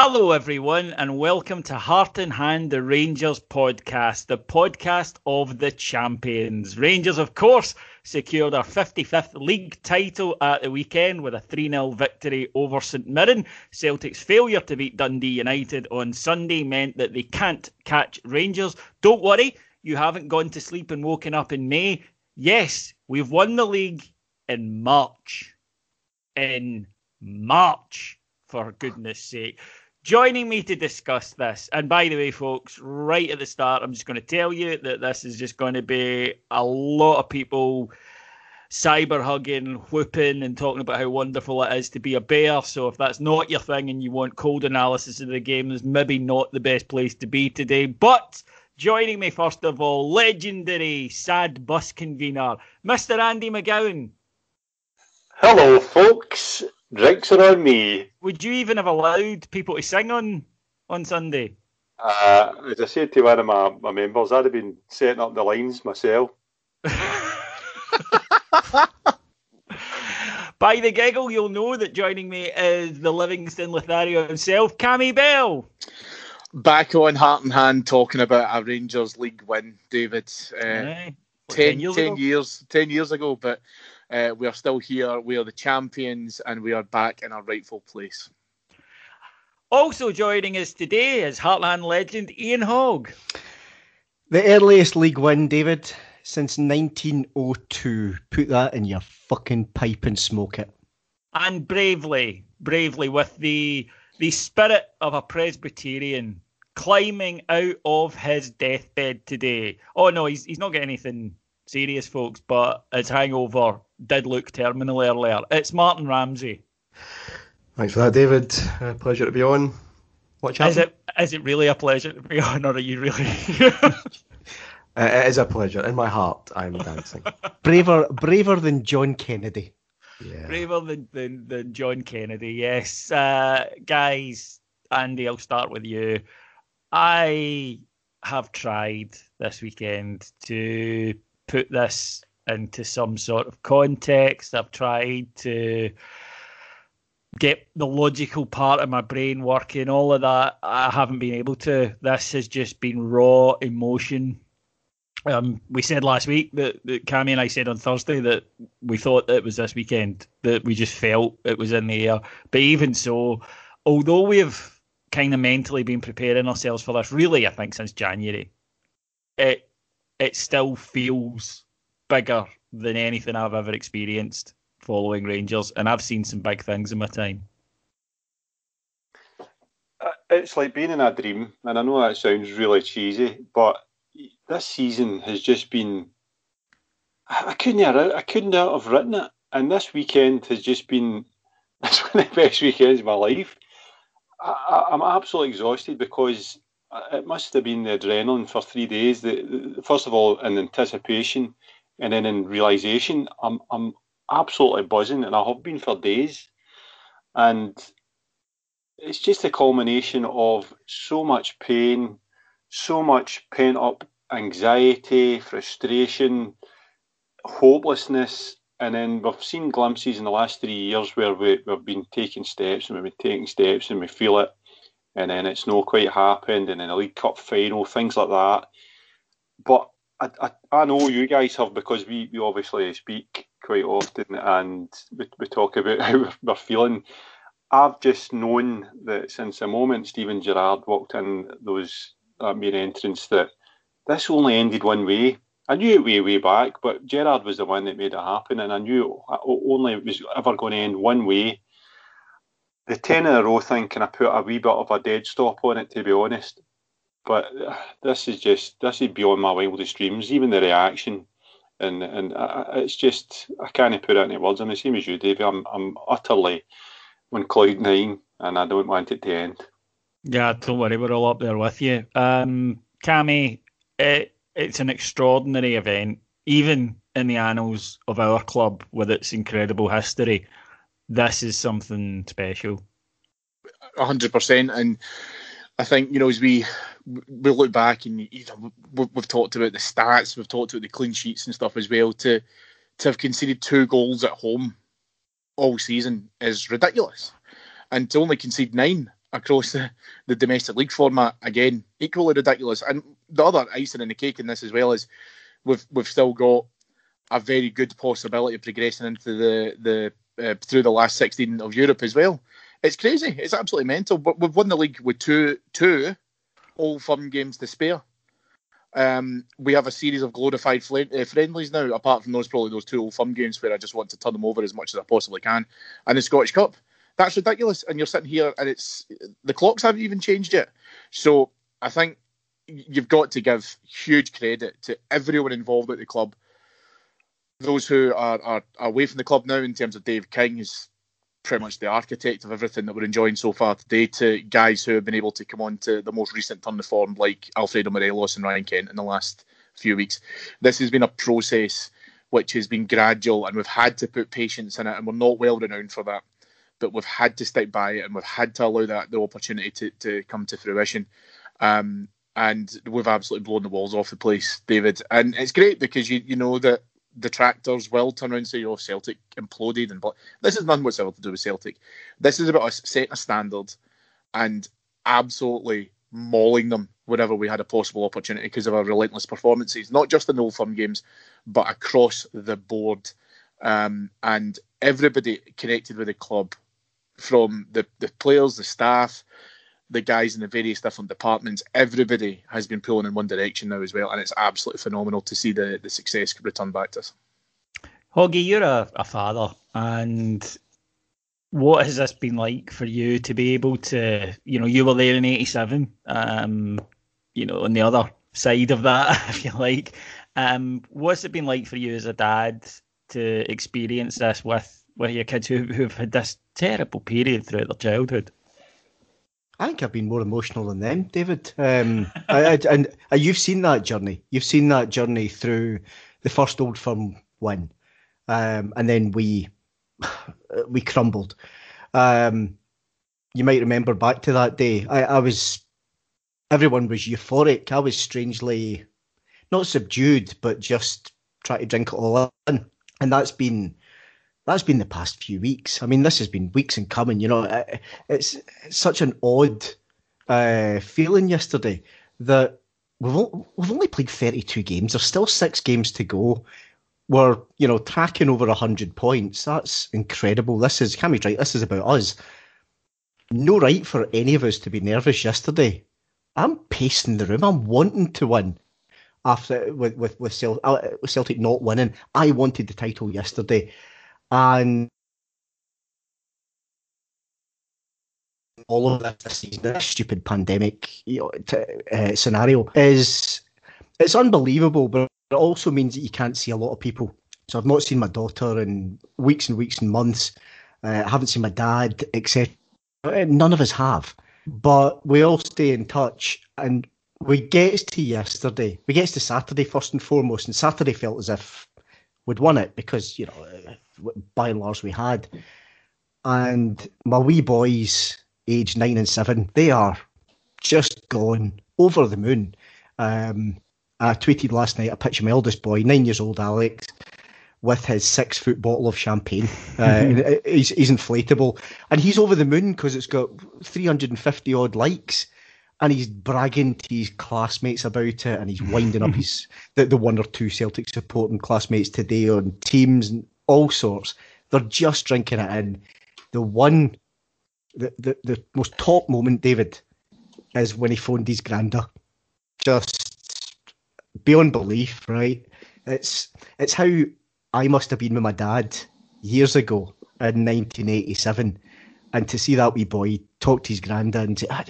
Hello, everyone, and welcome to Heart and Hand, the Rangers podcast, the podcast of the champions. Rangers, of course, secured our 55th league title at the weekend with a 3 0 victory over St Mirren. Celtic's failure to beat Dundee United on Sunday meant that they can't catch Rangers. Don't worry, you haven't gone to sleep and woken up in May. Yes, we've won the league in March. In March, for goodness sake. Joining me to discuss this, and by the way, folks, right at the start, I'm just going to tell you that this is just going to be a lot of people cyber hugging, whooping, and talking about how wonderful it is to be a bear. So if that's not your thing and you want cold analysis of the game, there's maybe not the best place to be today. But joining me, first of all, legendary sad bus convener, Mr. Andy McGowan. Hello, folks. Drinks are on me. Would you even have allowed people to sing on on Sunday? Uh, as I said to one of my, my members, I'd have been setting up the lines myself. By the giggle, you'll know that joining me is the Livingston Lothario himself, Cammy Bell. Back on Heart and Hand talking about a Rangers League win, David. Uh, Aye. What, 10, 10 years 10 years, 10 years ago, but uh, we are still here. We are the champions and we are back in our rightful place. Also joining us today is Heartland legend Ian Hogg. The earliest league win, David, since 1902. Put that in your fucking pipe and smoke it. and bravely, bravely, with the the spirit of a Presbyterian climbing out of his deathbed today. Oh no, he's he's not getting anything serious, folks, but his hangover did look terminal earlier. It's Martyn Ramsay. Thanks for that, David. Uh, pleasure to be on. Watch out. Is it is it really a pleasure to be on, or are you really? Uh, it is a pleasure. In my heart, I'm dancing. Braver, braver than John Kennedy. Yeah. Braver than, than, than John Kennedy, yes. Uh, guys, Andy, I'll start with you. I have tried this weekend to put this into some sort of context. I've tried to get the logical part of my brain working, all of that. I haven't been able to. This has just been raw emotion. Um, we said last week that, that Cammy and I said on Thursday that we thought that it was this weekend, that we just felt it was in the air. But even so, although we have kind of mentally been preparing ourselves for this, really, I think since January, it it still feels bigger than anything I've ever experienced following Rangers, and I've seen some big things in my time. Uh, It's like being in a dream, and I know that sounds really cheesy, but this season has just been. I couldn't have, I couldn't have written it and this weekend has just been it's one of the best weekends of my life. I, am absolutely exhausted because it must have been the adrenaline for three days. The, the, first of all, in anticipation, and then in realization, I'm I'm absolutely buzzing, and I have been for days. And it's just a culmination of so much pain, so much pent up anxiety, frustration, hopelessness. And then we've seen glimpses in the last three years where we, we've been taking steps and we've been taking steps and we feel it. And then it's not quite happened. And then a League Cup final, things like that. But I, I, I know you guys have because we, we obviously speak quite often and we, we talk about how we're feeling. I've just known that since the moment Steven Gerrard walked in those that main entrance that this only ended one way. I knew it way way back, but Gerrard was the one that made it happen, and I knew only it was ever going to end one way. The ten in a row thing kind of put a wee bit of a dead stop on it, to be honest. But uh, this is just this is beyond my wildest dreams. Even the reaction, and and uh, it's just I can't put it into words. I'm the same as you, Davey. I'm I'm utterly on cloud nine, and I don't want it to end. Yeah, don't worry, we're all up there with you. Um, Cammy, it, it's an extraordinary event, even in the annals of our club with its incredible history. This is something special. hundred percent, and I think you know as we we look back and you know we've, talked about the stats, we've talked about the clean sheets and stuff as well. To to have conceded two goals at home all season is ridiculous, and to only concede nine across the, the domestic league format again equally ridiculous. And the other icing in the cake in this as well is we've we've still got a very good possibility of progressing into the the uh, through the last 16 of Europe as well. It's crazy. It's absolutely mental. But we've won the league with two two old firm games to spare. Um, we have a series of glorified fl- uh, friendlies now, apart from those probably those two old firm games where I just want to turn them over as much as I possibly can, and the Scottish Cup. That's ridiculous. And you're sitting here and it's the clocks haven't even changed yet. So I think you've got to give huge credit to everyone involved at the club. Those who are, are, away from the club now, in terms of Dave King, is pretty much the architect of everything that we're enjoying so far today, to guys who have been able to come on to the most recent turn of form, like Alfredo Morelos and Ryan Kent in the last few weeks. This has been a process which has been gradual, and we've had to put patience in it, and we're not well renowned for that but we've had to stick by it and we've had to allow that the opportunity to, to come to fruition. Um, and we've absolutely blown the walls off the place, David. And it's great because you you know that detractors will turn around and say, "Oh, Celtic imploded," and but this is nothing whatsoever to do with Celtic. This is about us setting a standard and absolutely mauling them whenever we had a possible opportunity because of our relentless performances, not just in the Old Firm games, but across the board. Um, and everybody connected with the club from the, the players, the staff, the guys in the various different departments, everybody has been pulling in one direction now as well, and it's absolutely phenomenal to see the, the success return back to us. Hoggy, you're a, a father, and what has this been like for you to be able to, you know, you were there in '87, um, you know, on the other side of that, if you like. Um, what's it been like for you as a dad to experience this with with your kids who, who've had this terrible period throughout their childhood? I think I've been more emotional than them, David. Um, I, I, and uh, you've seen that journey. You've seen that journey through the first Old Firm win, um, and then we we crumbled. Um, you might remember back to that day. I, I was, everyone was euphoric. I was strangely, not subdued, but just trying to drink it all in, and that's been that's been the past few weeks. I mean, this has been weeks in coming. You know, it's, it's such an odd uh, feeling yesterday that we've we've only played 32 games. There's still six games to go. We're you know tracking over 100 points. That's incredible. This is can we right. This is about us. No right for any of us to be nervous yesterday. I'm pacing the room. I'm wanting to win after with with with, uh, Celtic not winning. I wanted the title yesterday and all of this season, this stupid pandemic uh, scenario is it's unbelievable, but it also means that you can't see a lot of people So I've not seen my daughter in weeks and weeks and months. Uh, I haven't seen my dad, etc. None of us have, but we all stay in touch. And we get to yesterday. We get to Saturday first and foremost, and Saturday felt as if we'd won it because you know, by and large, we had. And my wee boys, age nine and seven, they are just gone over the moon. Um, I tweeted last night a picture of my eldest boy, nine years old, Alex, with his six foot bottle of champagne. Uh, he's, he's inflatable. And he's over the moon because it's got 350 odd likes. And he's bragging to his classmates about it, and he's winding up his the, the one or two Celtic supporting classmates today on teams and all sorts. They're just drinking it in. The one, the, the, the most top moment, David, is when he phoned his granda. Just beyond belief, right? It's it's how I must have been with my dad years ago in 1987, and to see that wee boy talk to his granddad and say, ah,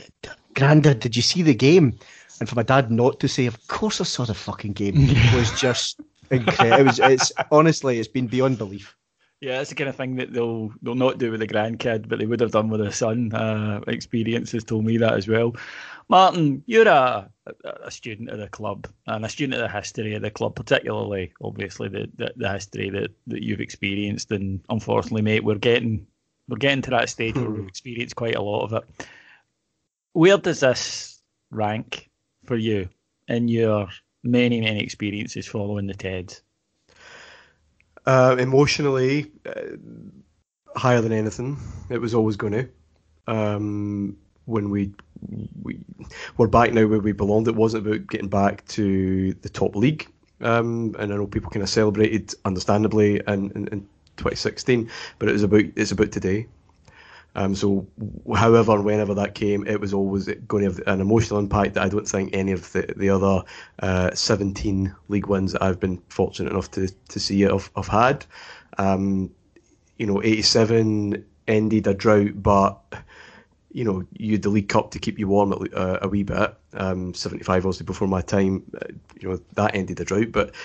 "Granddad, did you see the game?" And for my dad not to say, "Of course I saw the fucking game," was just incredible. It was. It's honestly, it's been beyond belief. Yeah, it's the kind of thing that they'll they'll not do with a grandkid, but they would have done with a son. Uh, experience has told me that as well. Martyn, you're a, a student of the club and a student of the history of the club, particularly, obviously, the, the, the history that, that you've experienced. And unfortunately, mate, we're getting we're getting to that stage where we've experienced quite a lot of it. Where does this rank for you in your many, many experiences following the TEDs? Uh, emotionally, uh, higher than anything. It was always going to. Um, when we we we're back now where we belonged, it wasn't about getting back to the top league. Um, and I know people kind of celebrated, understandably, in, in, in 2016, but it was about it's about today. Um, so, however and whenever that came, it was always going to have an emotional impact that I don't think any of the, the other uh, 17 league wins that I've been fortunate enough to, to see have, have had. Um, you know, 87 ended a drought, but you know, you had the League Cup to keep you warm a, uh, a wee bit. Um, 75 obviously before my time, uh, you know, that ended the drought, but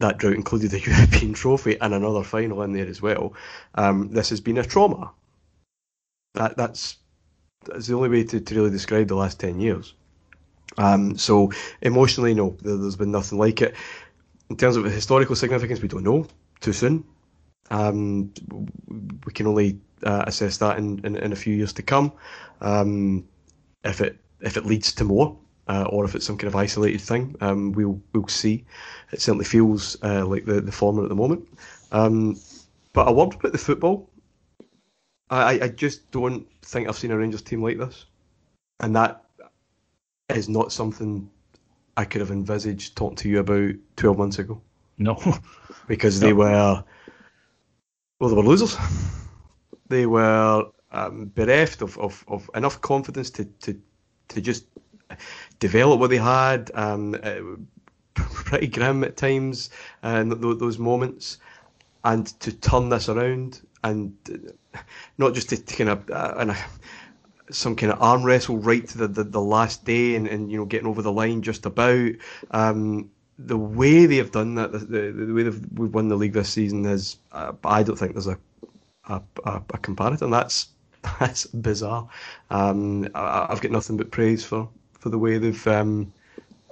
that drought included a European trophy and another final in there as well. Um, this has been a trauma that that's that's the only way to, to really describe the last ten years. Um, so emotionally, no, there, has been nothing like it. In terms of historical significance, we don't know. Too soon. Um, we can only uh, assess that in, in, in, a few years to come. Um, if it if it leads to more, uh, or if it's some kind of isolated thing, um, we'll we'll see. It certainly feels uh, like the the former at the moment. Um, but a word about the football. I, I just don't think I've seen a Rangers team like this, and that is not something I could have envisaged talking to you about twelve months ago. No, because they were well, they were losers. They were um, bereft of, of, of enough confidence to, to to just develop what they had. Um, uh, pretty grim at times, and uh, those moments, and to turn this around and not just to, to kind of uh, some kind of arm wrestle right to the, the, the, last day and, and you know getting over the line just about. Um, the way they have done that, the, the, the way we've won the league this season is, uh, I don't think there's a a, a, a comparison. That's that's bizarre. Um, I, have got nothing but praise for, for the way they've um,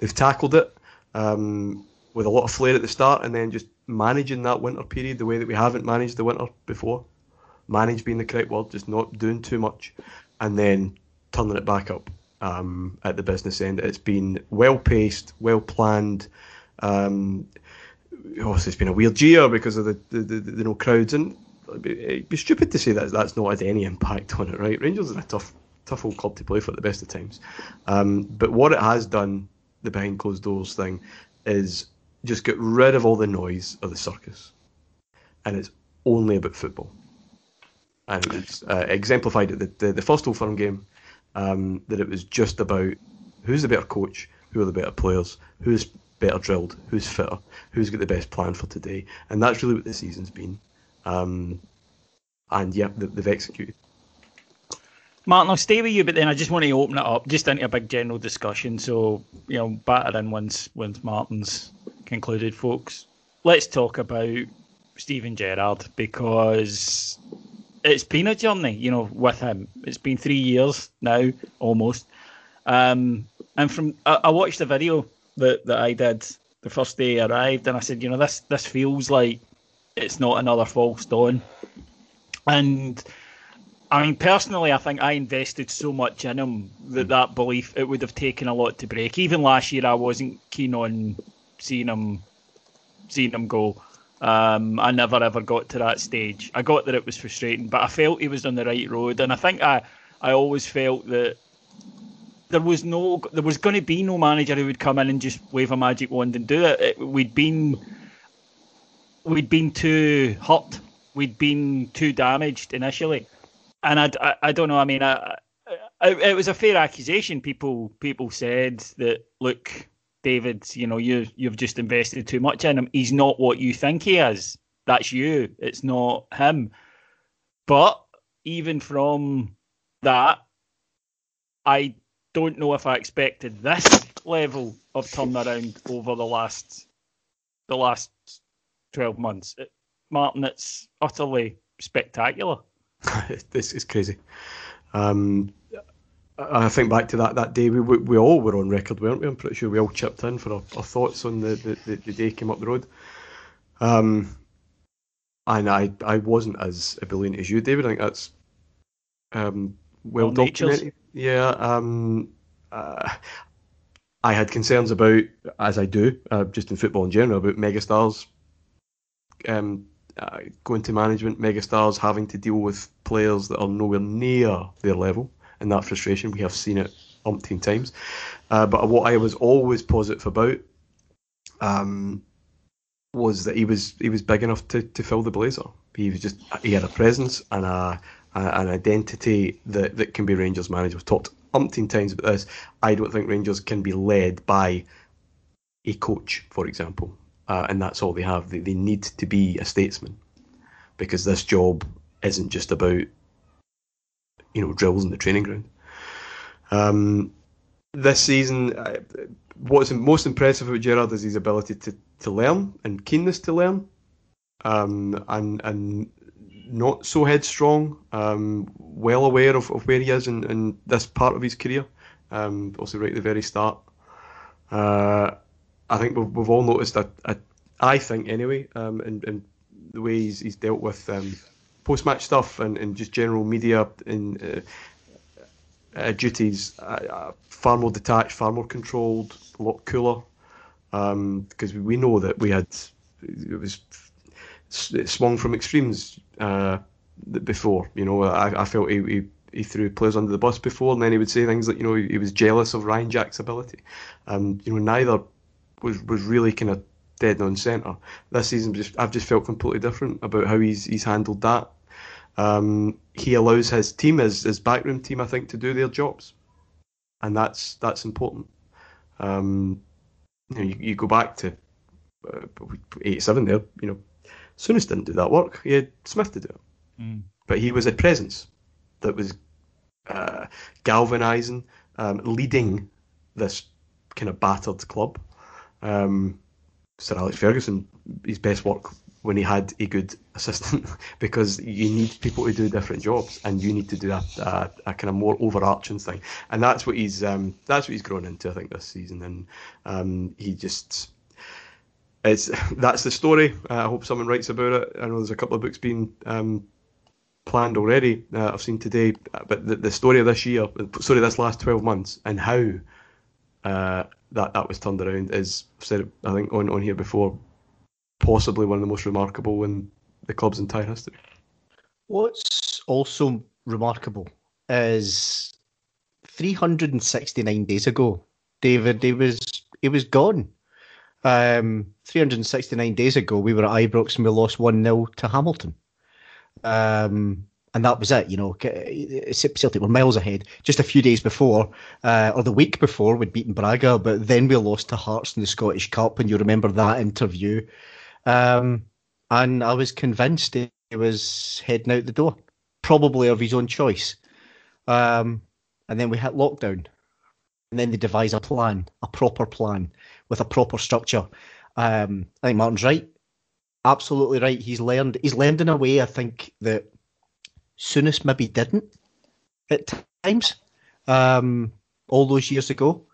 they've tackled it um, with a lot of flair at the start, and then just managing that winter period the way that we haven't managed the winter before. Manage being the correct word, just not doing too much, and then turning it back up um, at the business end. It's been well paced, well planned. Um, also, it's been a weird year because of the the, the, the, crowds, and it'd be, it'd be, stupid to say that that's not had any impact on it, right? Rangers are a tough, tough old club to play for at the best of times, um, but what it has done, the behind closed doors thing, is just get rid of all the noise of the circus, and it's only about football. And it's uh, exemplified at the, the, the first Old Firm game um, that it was just about who's the better coach, who are the better players, who's better drilled, who's fitter, who's got the best plan for today, and that's really what the season's been. Um, and yeah, they've executed. Martyn, I'll stay with you, but then I just want to open it up just into a big general discussion. So, you know, batter in once once Martyn's concluded, folks. let's talk about Steven Gerrard because it's been a journey, you know, with him. It's been three years now, almost. Um, and from I, I watched the video that, that I did the first day arrived, and I said, you know, this this feels like it's not another false dawn. And I mean, personally, I think I invested so much in him that that belief it would have taken a lot to break. Even last year, I wasn't keen on seeing him, seeing him go. Um, I never ever got to that stage. I got that it was frustrating, but I felt he was on the right road, and I think I, I always felt that there was no, there was going to be no manager who would come in and just wave a magic wand and do it. it we'd been, we'd been too hurt, we'd been too damaged initially, and I, I, I don't know. I mean, I, I, it was a fair accusation. People, people said that look David, you know, you you've just invested too much in him. He's not what you think he is. That's you. It's not him. But even from that, I don't know if I expected this level of turnaround over the last the last twelve months. It, Martyn, it's utterly spectacular. this is crazy. Um, I think back to that, that day, we, we, we all were on record, weren't we? I'm pretty sure we all chipped in for our, our thoughts on the, the, the, the, day came up the road. Um, and I, I wasn't as ebullient as you, David. I think that's um, well, well documented. Yeah. Um, uh, I had concerns about, as I do, uh, just in football in general, about megastars um, uh, going to management, megastars having to deal with players that are nowhere near their level and that frustration. We have seen it umpteen times. Uh, but what I was always positive about um, was that he was he was big enough to, to fill the blazer. He was just he had a presence and a, a an identity that, that can be Rangers manager. We've talked umpteen times about this. I don't think Rangers can be led by a coach, for example, uh, and that's all they have. They, they need to be a statesman because this job isn't just about you know drills in the training ground. Um, this season, what's most impressive about Gerrard is his ability to, to learn and keenness to learn, um, and and not so headstrong. Um, well aware of, of where he is in, in this part of his career. Um, also, right at the very start. Uh, I think we've, we've all noticed that. I think anyway, um, in, in the way he's, he's dealt with um, post match stuff and, and just general media and uh, uh, duties uh, uh, far more detached, far more controlled, a lot cooler. Because um, we know that we had it was it swung from extremes uh, before. You know, I, I felt he, he, he threw players under the bus before, and then he would say things like, you know, he, he was jealous of Ryan Jack's ability. Um, you know, neither was was really kind of dead on centre. This season, just I've just felt completely different about how he's he's handled that. Um, he allows his team, his, his backroom team, I think, to do their jobs, and that's that's important. Um, you, know, you, you, go back to uh, '87 there. You know, Souness didn't do that work. He had Smith to do it, mm. but he was a presence that was uh, galvanising, um, leading this kind of battered club. Um, Sir Alex Ferguson, his best work when he had a good assistant because you need people to do different jobs and you need to do a, a, kind of more overarching thing. And that's what he's um, that's what he's grown into I think this season. And um, he just it's that's the story. Uh, I hope someone writes about it. I know there's a couple of books being um, planned already uh, I've seen today. But the, the story of this year sorry this last 12 months and how uh, that that was turned around is I've said I think on, on here before possibly one of the most remarkable in the club's entire history. What's also remarkable is 369 days ago, David, he was he was gone. Um, 369 days ago, we were at Ibrox and we lost 1 0 to Hamilton. Um, and that was it. You know, Celtic were miles ahead. Just a few days before, uh, or the week before, we'd beaten Braga, but then we lost to Hearts in the Scottish Cup. And you remember that interview um, and I was convinced he was heading out the door, probably of his own choice. Um, and then we hit lockdown. And then they devise a plan, a proper plan with a proper structure. Um, I think Martyn's right. absolutely right. He's learned. He's learned in a way I think that Souness maybe didn't at times. Um, all those years ago,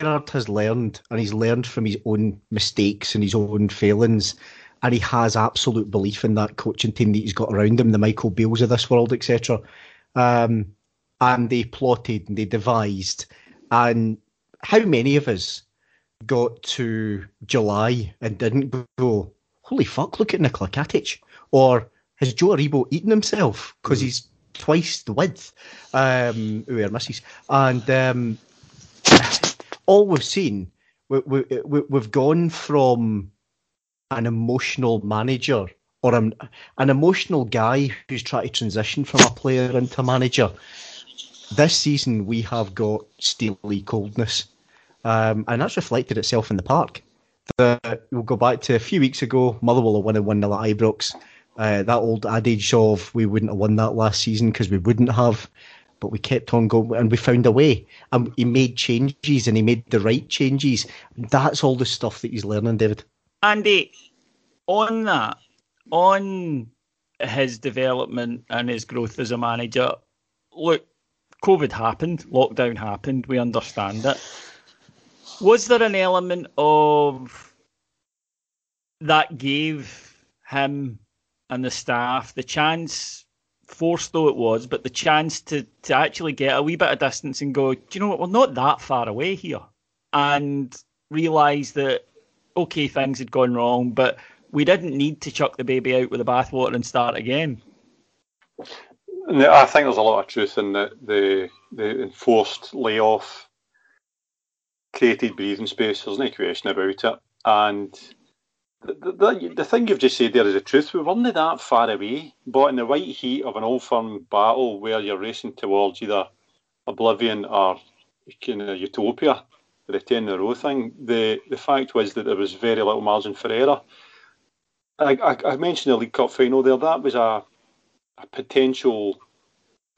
Gerrard has learned, and he's learned from his own mistakes and his own failings, and he has absolute belief in that coaching team that he's got around him, the Michael Beales of this world, etc. Um, and they plotted and they devised, and how many of us got to July and didn't go, holy fuck, look at Nikola Katic, or has Joe Aribo eaten himself because he's twice the width, um, who are misses, and um, all we've seen, we, we, we, we've gone from an emotional manager or an, an emotional guy who's trying to transition from a player into manager. This season, we have got steely coldness, um, and that's reflected itself in the park. The, we'll go back to a few weeks ago. Motherwell have won a 1 0 at Ibrox. Uh, that old adage of we wouldn't have won that last season because we wouldn't have, but we kept on going and we found a way. And he made changes and he made the right changes. That's all the stuff that he's learning, David. Andy, on that, on his development and his growth as a manager, look, COVID happened, lockdown happened, we understand it. Was there an element of that gave him and the staff the chance, forced though it was, but the chance to, to actually get a wee bit of distance and go, do you know what, we're not that far away here. And realise that, okay, things had gone wrong, but we didn't need to chuck the baby out with the bathwater and start again. I think there's a lot of truth in the, the, the enforced layoff created breathing space. There's no question about it. And the, the, the thing you've just said there is the truth. We weren't that far away, but in the white heat of an old firm battle where you're racing towards either oblivion or kind of utopia, the 10 in a row thing, the, the fact was that there was very little margin for error. I, I, I mentioned the League Cup final there. That was a, a potential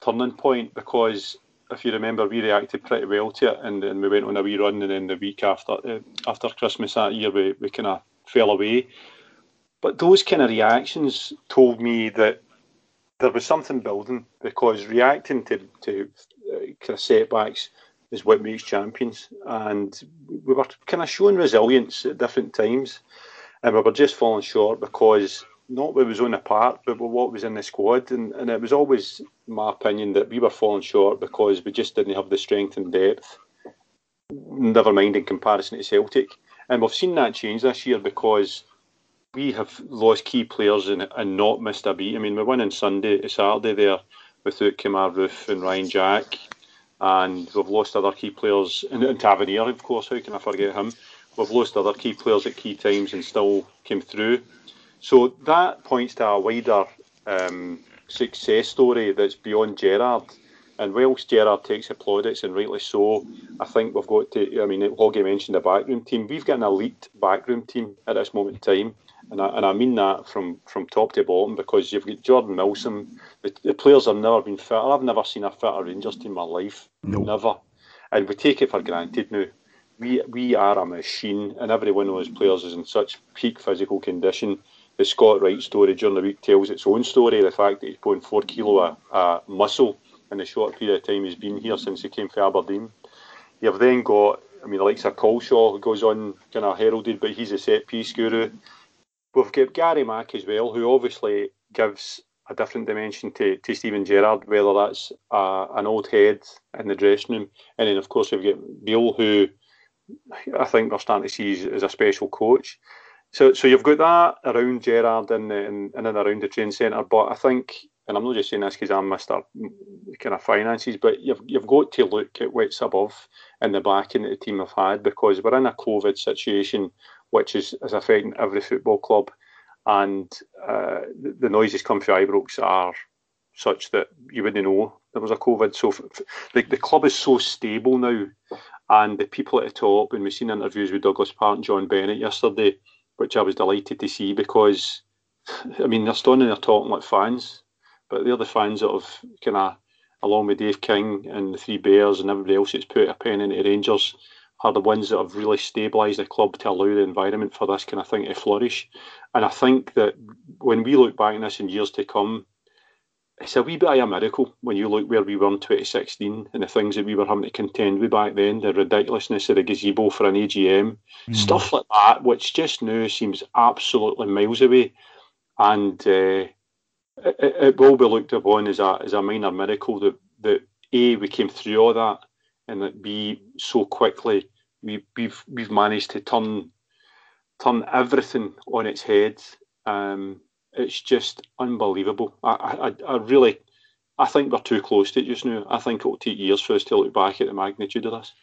turning point because if you remember, we reacted pretty well to it, and, and we went on a wee run, and then the week after uh, after Christmas that year, we, we kind of fell away. But those kind of reactions told me that there was something building because reacting to, to uh, kind of setbacks is what makes champions. And we were kind of showing resilience at different times. And we were just falling short because not what was on the park, but what was in the squad. And, and it was always my opinion that we were falling short because we just didn't have the strength and depth, never mind in comparison to Celtic. And we've seen that change this year because we have lost key players and, and not missed a beat. I mean, we're winning Sunday, Saturday there without Kemar Roofe and Ryan Jack. And we've lost other key players, and, and Tavernier, of course, how can I forget him? We've lost other key players at key times and still came through. So that points to a wider um, success story that's beyond Gerrard and whilst Gerrard takes the plaudits, and rightly so, I think we've got to. I mean, Hoggy mentioned the backroom team. We've got an elite backroom team at this moment in time, and I, and I mean that from, from top to bottom because you've got Jordan Milsom. The, the players have never been fitter. I've never seen a fitter Rangers team in my life. No. Never. And we take it for granted now. We we are a machine, and every one of those players is in such peak physical condition. The Scott Wright story during the week tells its own story. The fact that he's putting four kilo of uh, muscle in the short period of time he's been here since he came from Aberdeen. You've then got, I mean, the likes of Culshaw who goes on kind of heralded, but he's a set piece guru. We've got Gary Mack as well, who obviously gives a different dimension to, to Steven Gerrard, whether that's uh, an old head in the dressing room. And then, of course, we've got Beale, who I think we're starting to see as a special coach. So, so you've got that around Gerrard and, and, and around the training centre. But I think and I'm not just saying this because I'm Mister kind of finances, but you've you've got to look at what's above in the backing that the team have had because we're in a COVID situation which is, is affecting every football club, and uh, the noises come from Ibrox are such that you wouldn't know there was a COVID. So the the club is so stable now, and the people at the top, and we've seen interviews with Douglas Park and John Bennett yesterday, which I was delighted to see because. I mean, they're standing there talking like fans but they're the fans that have kind of, along with Dave King and the Three Bears and everybody else that's put a pen into Rangers, are the ones that have really stabilised the club to allow the environment for this kind of thing to flourish. And I think that when we look back on this in years to come, it's a wee bit of a miracle when you look where we were in 2016 and the things that we were having to contend with back then, the ridiculousness of the gazebo for an AGM, mm. stuff like that, which just now seems absolutely miles away. And uh, it, it, will be looked upon as a, as a minor miracle that, that A, we came through all that, and that B, so quickly we, we've, we've managed to turn, turn everything on its head. Um, it's just unbelievable. I, I, I really, I think we're too close to it just now. I think it'll take years for us to look back at the magnitude of this.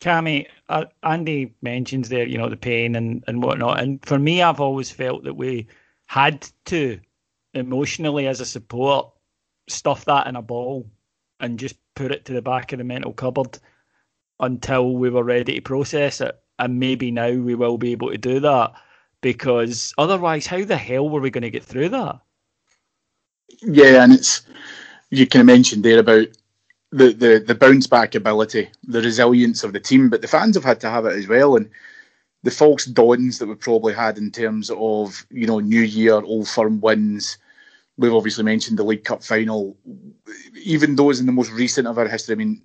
Cammy, uh, Andy mentions there, you know, the pain and, and whatnot. And for me, I've always felt that we had to emotionally, as a support, stuff that in a ball and just put it to the back of the mental cupboard until we were ready to process it. And maybe now we will be able to do that because otherwise, how the hell were we going to get through that? Yeah, and it's you can mention there about the, the the bounce back ability, the resilience of the team, but the fans have had to have it as well, and the false dawns that we probably had in terms of you know New Year, Old Firm wins. We've obviously mentioned the League Cup final, even those in the most recent of our history. I mean,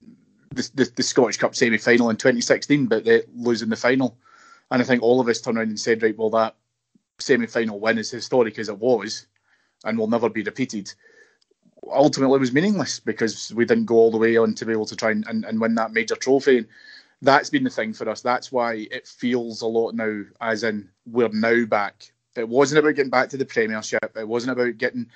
the, the, the Scottish Cup semi final in 2016, but they losing the final and I think all of us turned around and said, right, well, that semi final win, as historic as it was, and will never be repeated, ultimately was meaningless because we didn't go all the way on to be able to try and, and, and win that major trophy. And that's been the thing for us. That's why it feels a lot now, as in we're now back. It wasn't about getting back to the Premiership. It wasn't about getting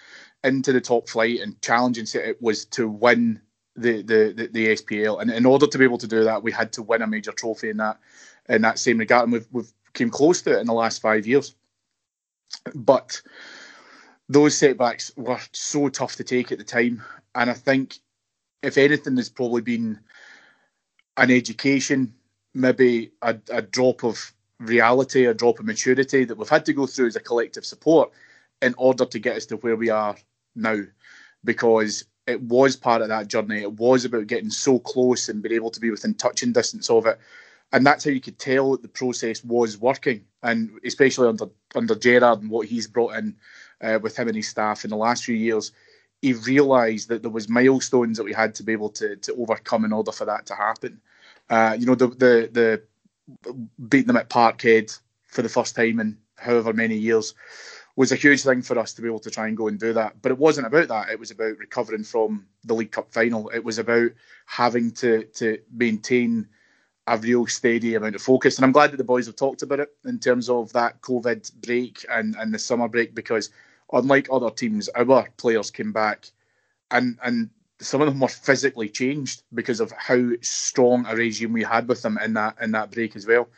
into the top flight and challenging. It was to win the, the, the, the SPL. And in order to be able to do that, we had to win a major trophy in that in that same regard, and we've we've came close to it in the last five years. But those setbacks were so tough to take at the time, and I think if anything, there's probably been an education, maybe a, a drop of reality, a drop of maturity that we've had to go through as a collective support in order to get us to where we are now, because it was part of that journey. It was about getting so close and being able to be within touching distance of it and that's how you could tell that the process was working, and especially under under Gerrard and what he's brought in uh, with him and his staff in the last few years, he realised that there was milestones that we had to be able to to overcome in order for that to happen. Uh, you know, the the the beating them at Parkhead for the first time in however many years was a huge thing for us to be able to try and go and do that. But it wasn't about that. It was about recovering from the League Cup final. It was about having to to maintain a real steady amount of focus. And I'm glad that the boys have talked about it in terms of that COVID break and, and the summer break because unlike other teams, our players came back and and some of them were physically changed because of how strong a regime we had with them in that in that break as well.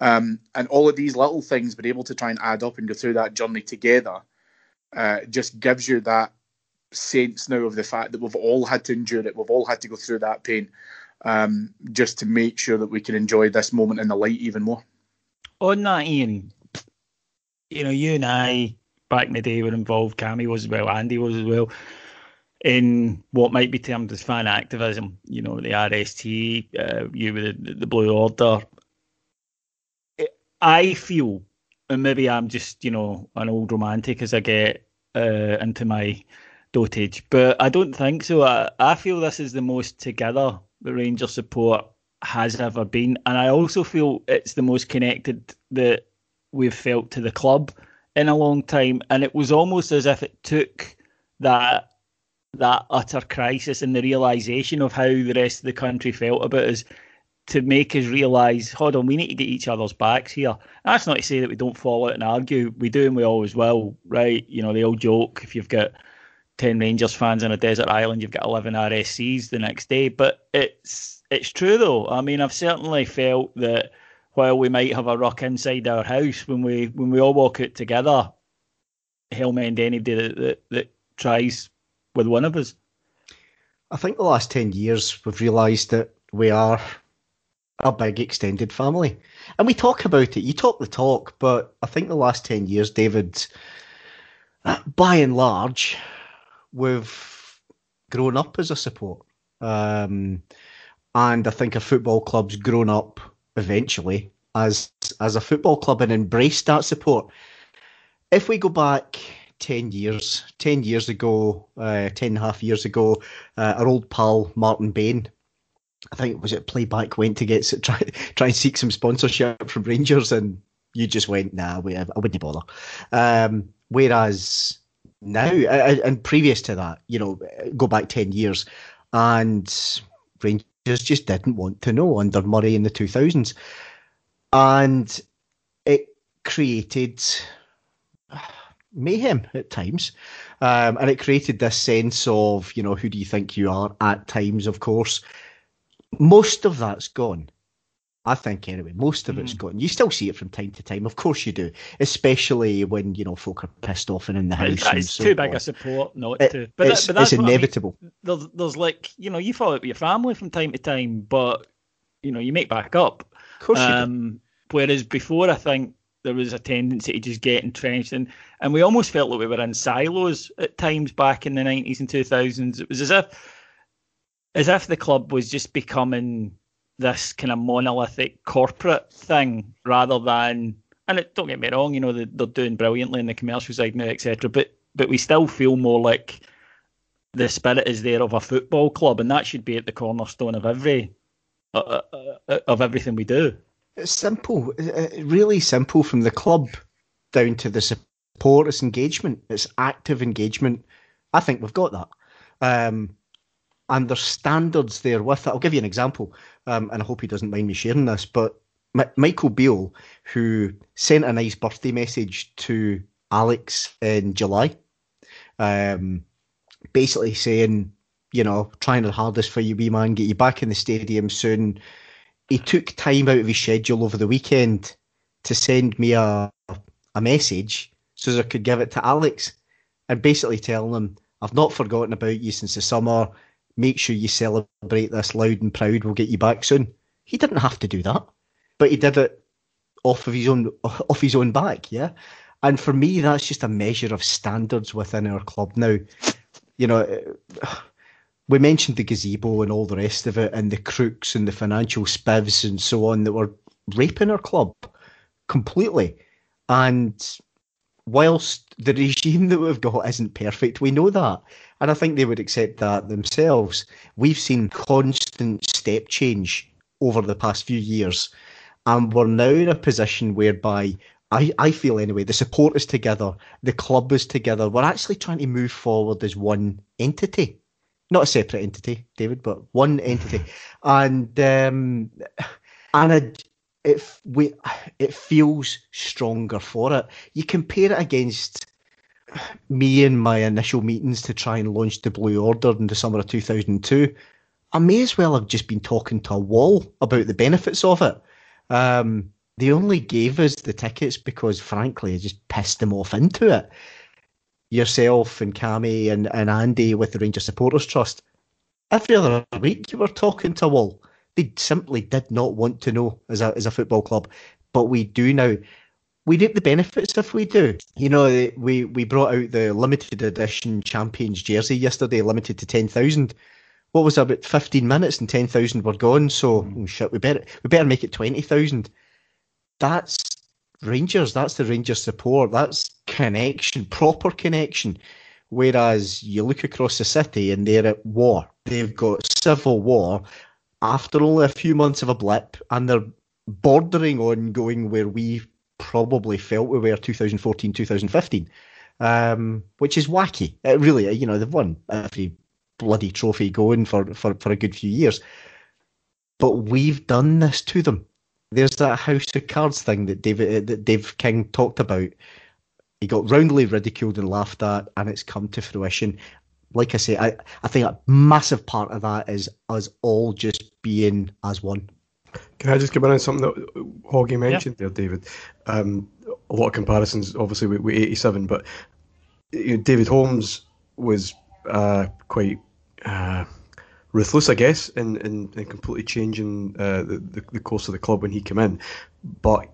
Um, and all of these little things, but able to try and add up and go through that journey together, uh, just gives you that sense now of the fact that we've all had to endure it, we've all had to go through that pain, um, just to make sure that we can enjoy this moment in the light even more. On that, Ian, you know, you and I back in the day were involved, Cammy was as well, Andy was as well, in what might be termed as fan activism, you know, the RST, uh, you with the, Blue Order. I feel, and maybe I'm just, you know, an old romantic as I get uh, into my dotage, but I don't think so. I, I feel this is the most together the Rangers support has ever been, and I also feel it's the most connected that we've felt to the club in a long time. And it was almost as if it took that that utter crisis and the realization of how the rest of the country felt about us to make us realise, hold on, we need to get each other's backs here. That's not to say that we don't fall out and argue. We do and we always will, right? You know, the old joke, if you've got 10 Rangers fans on a desert island, you've got 11 RSCs the next day. But it's it's true though. I mean, I've certainly felt that while we might have a rock inside our house, when we when we all walk out together, hell mend anybody that, that, that tries with one of us. I think the last 10 years we've realised that we are a big extended family. And we talk about it. You talk the talk, but I think the last 10 years, David, by and large, we've grown up as a support. Um, and I think a football club's grown up eventually as as a football club and embraced that support. If we go back 10 years, 10 years ago, uh, 10 and a half years ago, uh, our old pal Martin Bain, I think was it Playback went to get try try and seek some sponsorship from Rangers, and you just went, nah, we, I wouldn't bother. Um, whereas now, and previous to that, you know, go back 10 years, and Rangers just didn't want to know under Murray in the 2000s. And it created mayhem at times. Um, and it created this sense of, you know, who do you think you are at times, of course. Most of that's gone. I think anyway, most of mm. it's gone. You still see it from time to time, of course you do, especially when you know folk are pissed off and in the house. It's so too big a support not it, to. But, it's, that, but that's inevitable. I mean. There's, there's like you know you follow it with your family from time to time, but you know you make back up. Of course um, Whereas before, I think there was a tendency to just get entrenched, and and we almost felt like we were in silos at times back in the nineties and two thousands. It was as if as if the club was just becoming this kind of monolithic corporate thing rather than and it, don't get me wrong, you know they, they're doing brilliantly in the commercial side now, etc. But but we still feel more like the spirit is there of a football club, and that should be at the cornerstone of every uh, uh, uh of everything we do. It's simple, really simple from the club down to the support. It's engagement. It's active engagement. I think we've got that. Um, and there's standards there with it. I'll give you an example, um, and I hope he doesn't mind me sharing this. But M- Michael Beale, who sent a nice birthday message to Alex in July, um, basically saying, you know, trying the hardest for you, wee man, get you back in the stadium soon. He took time out of his schedule over the weekend to send me a a message so I could give it to Alex and basically tell him, I've not forgotten about you since the summer make sure you celebrate this loud and proud. We'll get you back soon. He didn't have to do that, but he did it off of his own off his own back. Yeah, and for me, that's just a measure of standards within our club. Now, you know, we mentioned the gazebo and all the rest of it, and the crooks and the financial spivs and so on that were raping our club completely. And whilst the regime that we've got isn't perfect, we know that. And I think they would accept that themselves. We've seen constant step change over the past few years. And we're now in a position whereby I, I feel anyway, the support is together, the club is together. We're actually trying to move forward as one entity. Not a separate entity, David, but one entity. And um, and it, it we it feels stronger for it. You compare it against me and my initial meetings to try and launch the Blue Order in the summer of 2002, I may as well have just been talking to a wall about the benefits of it. Um, they only gave us the tickets because, frankly, I just pissed them off into it. Yourself and Cammy and, and Andy with the Ranger Supporters Trust, every other week you were talking to wall. They simply did not want to know as a, as a football club, but we do now we reap the benefits if we do. You know, we we brought out the limited edition champions jersey yesterday, limited to ten thousand. What was about fifteen minutes and ten thousand were gone? So oh shit, we better we better make it twenty thousand. That's Rangers. That's the Rangers support. That's connection, proper connection. Whereas you look across the city and they're at war. They've got civil war after only a few months of a blip, and they're bordering on going where we probably felt we were 2014, 2015, um, which is wacky. Really, you know, they've won every bloody trophy going for, for, for a good few years. But we've done this to them. There's that House of Cards thing that David that Dave King talked about. He got roundly ridiculed and laughed at, and it's come to fruition. Like I say, I, I think a massive part of that is us all just being as one. Can I just come in on something that Hoggy mentioned yeah. there, David? Um, a lot of comparisons, obviously, with, with 87, but you know, David Holmes was uh, quite uh, ruthless, I guess, in, in completely changing uh, the, the, the, course of the club when he came in. But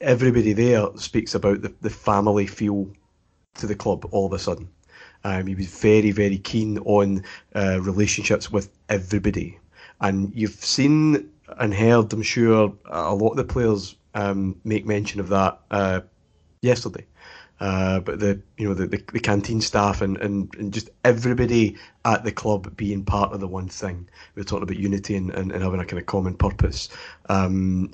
everybody there speaks about the, the family feel to the club all of a sudden. Um, he was very, very keen on uh, relationships with everybody and you've seen and heard, I'm sure, a lot of the players um, make mention of that uh, yesterday. Uh, but the you know the, the, the, canteen staff and, and, and just everybody at the club being part of the one thing. We are talking about unity and, and, and having a kind of common purpose. Um,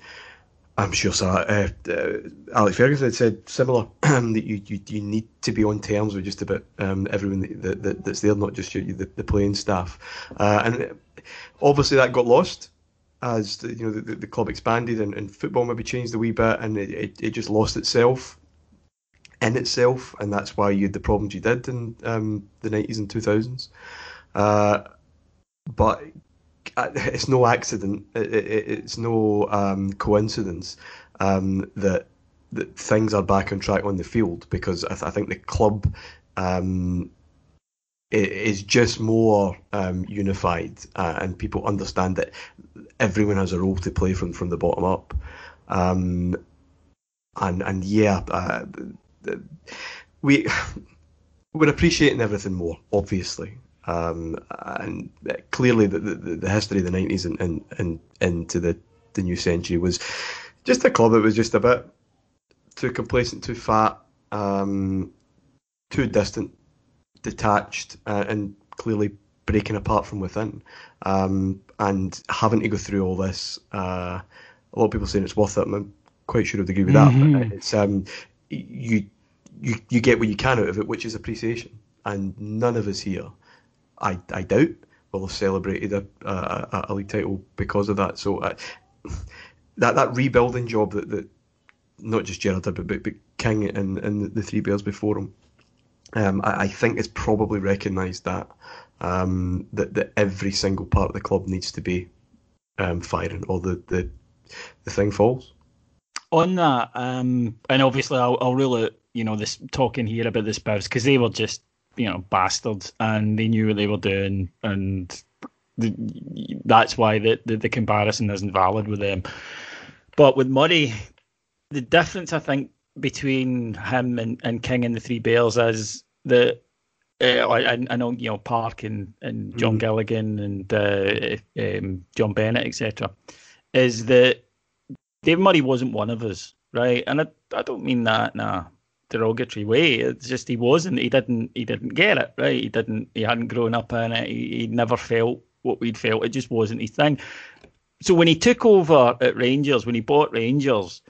I'm sure Sir, uh, uh, Alex Ferguson had said similar that you, you, you need to be on terms with just about um, everyone that, that, that's there, not just the, the playing staff. Uh, and obviously that got lost as the, you know the, the club expanded and, and, football maybe changed a wee bit, and it, it, it, just lost itself in itself, and that's why you had the problems you did in um, the 90s and 2000s. Uh, but uh, it's no accident. It, it, it's no um, coincidence um, that that things are back on track on the field because I, th- I think the club um, is just more um, unified uh, and people understand that everyone has a role to play from from the bottom up. Um, and and yeah, uh, we we're appreciating everything more, obviously. Um, and clearly, the, the, the, history of the 90s and, and, and into the, the new century was just a club that was just a bit too complacent, too fat, um, too distant, detached, uh, and clearly breaking apart from within. Um, and having to go through all this, uh, a lot of people saying it's worth it. I'm quite sure I'd agree with that. Mm-hmm. But it's um, you you you get what you can out of it, which is appreciation. And none of us here I, I doubt will have celebrated a, a, a league title because of that. So uh, that that rebuilding job that, that not just Gerrard did, but, but King and, and the three bears before him, um, I, I, think it's probably recognised that, um, that that every single part of the club needs to be um, firing, or the, the the thing falls. On that, um, and obviously I'll, I'll rule out you know this talking here about the Spurs because they were just you know bastards, and they knew what they were doing, and the, that's why the, the, the comparison isn't valid with them. But with Murray, the difference I think between him and, and King and the Three Bears is that uh, I, I, know you know Park and, and John mm. Gilligan and uh, um, John Bennett etc. Is that Dave Murray wasn't one of us, right? And I, I don't mean that nah derogatory way. It's just he wasn't. He didn't. He didn't get it right. He didn't. He hadn't grown up in it. He, he never felt what we'd felt. It just wasn't his thing. So when he took over at Rangers, when he bought Rangers,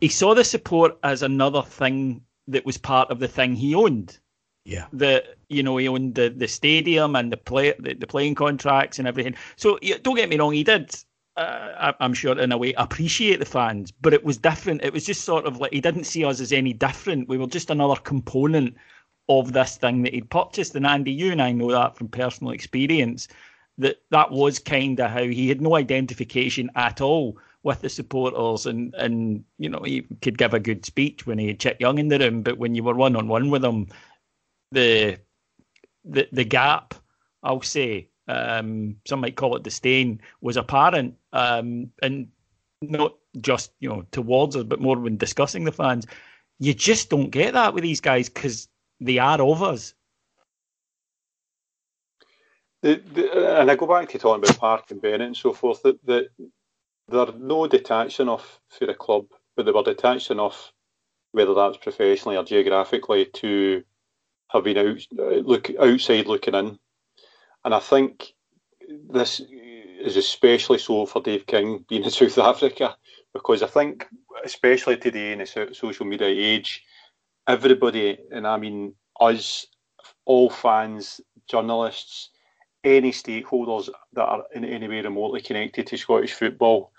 he saw the support as another thing that was part of the thing he owned. Yeah. The you know he owned the, the stadium and the play the, the playing contracts and everything. So don't get me wrong, he did uh, I'm sure in a way appreciate the fans, but it was different. It was just sort of like he didn't see us as any different. We were just another component of this thing that he'd purchased. And Andy, you and I know that from personal experience that that was kind of how he had no identification at all with the supporters and and you know he could give a good speech when he had Chick Young in the room, but when you were one on one with him, the the the gap, I'll say, um, some might call it disdain, was apparent, um, and not just you know towards us, but more when discussing the fans. You just don't get that with these guys because they are of us. The, the, and I go back to talking about Park and Bennett and so forth. That, that they're no detached enough for a club, but they were detached enough, whether that's professionally or geographically, to have been out look outside looking in and I think this is especially so for Dave King being in South Africa because I think, especially today in the social media age, everybody, and I mean us, all fans, journalists, any stakeholders that are in any way remotely connected to Scottish football,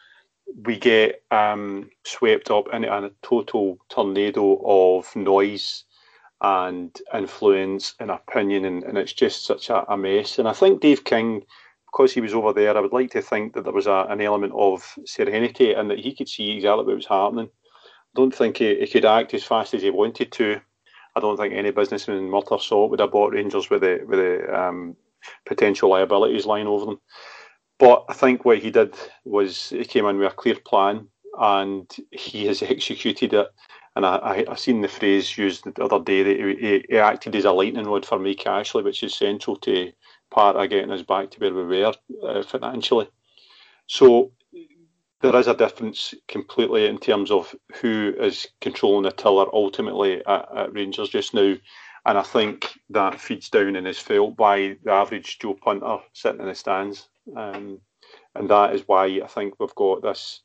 we get um, swept up in a total tornado of noise and influence and opinion, and, and it's just such a, a, mess. And I think Dave King, because he was over there, I would like to think that there was a, an element of serenity and that he could see exactly what was happening. I don't think he, he could act as fast as he wanted to. I don't think any businessman in Murtagh saw it would have bought Rangers with the with the um, potential liabilities lying over them. But I think what he did was he came in with a clear plan and he has executed it and I, I, I seen the phrase used the other day that he, he, acted as a lightning rod for Mike Ashley, which is central to part of getting us back to where we were uh, financially. So there is a difference completely in terms of who is controlling the tiller ultimately at, at Rangers just now. And I think that feeds down and is felt by the average Joe punter sitting in the stands. Um, and that is why I think we've got this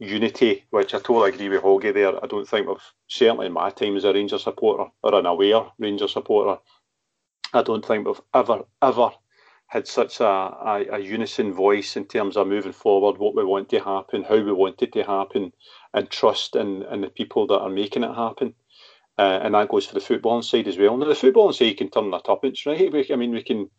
unity, which I totally agree with Hoggy there. I don't think we've, certainly in my time as a Ranger supporter or an aware Ranger supporter, I don't think we've ever, ever had such a, a, a, unison voice in terms of moving forward, what we want to happen, how we want it to happen, and trust in, in the people that are making it happen. Uh, and that goes for the footballing side as well. Now, the footballing side can turn their tuppence, right? We, I mean, we can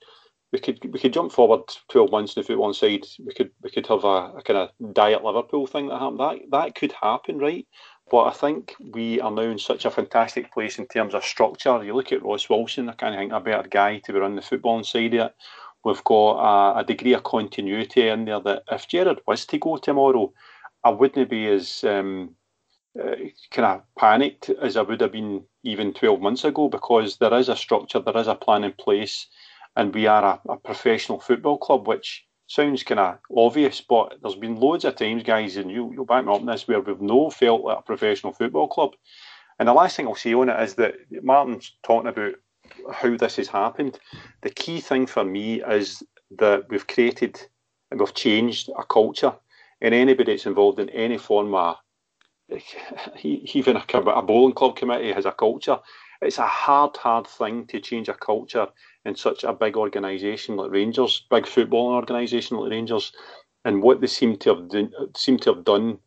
we could we could jump forward twelve months in the footballing side. We could we could have a, a kind of diet Liverpool thing that happened. That that could happen, right? But I think we are now in such a fantastic place in terms of structure. You look at Ross Wilson, I can't think a better guy to be on the football side of it. We've got a, a, degree of continuity in there that if Gerrard was to go tomorrow, I wouldn't be as um, uh, kind of panicked as I would have been even 12 months ago because there is a structure, there is a plan in place, and we are a, a professional football club, which sounds kind of obvious, but there's been loads of times, guys, and you, you'll back me up on this, where we've no felt like a professional football club. And the last thing I'll say on it is that Martyn's talking about how this has happened. The key thing for me is that we've created and we've changed a culture, and anybody that's involved in any form of even a, a bowling club committee has a culture. It's a hard, hard thing to change a culture in such a big organisation like Rangers, big footballing organisation like Rangers. And what they seem to have seem to have done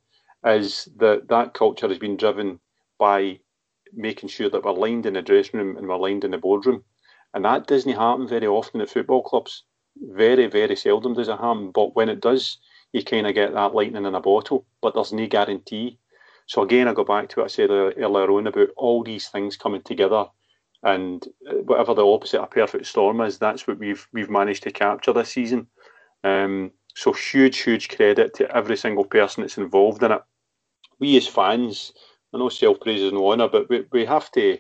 is that that culture has been driven by making sure that we're lined in the dressing room and we're lined in the boardroom. And that doesn't happen very often at football clubs. Very, very seldom does it happen. But when it does, you kind of get that lightning in a bottle, but there's no guarantee. So again, I go back to what I said earlier on about all these things coming together, and whatever the opposite of perfect storm is, that's what we've we've managed to capture this season. Um, so huge, huge credit to every single person that's involved in it. We as fans, I know self praise is no honour, but we, we have to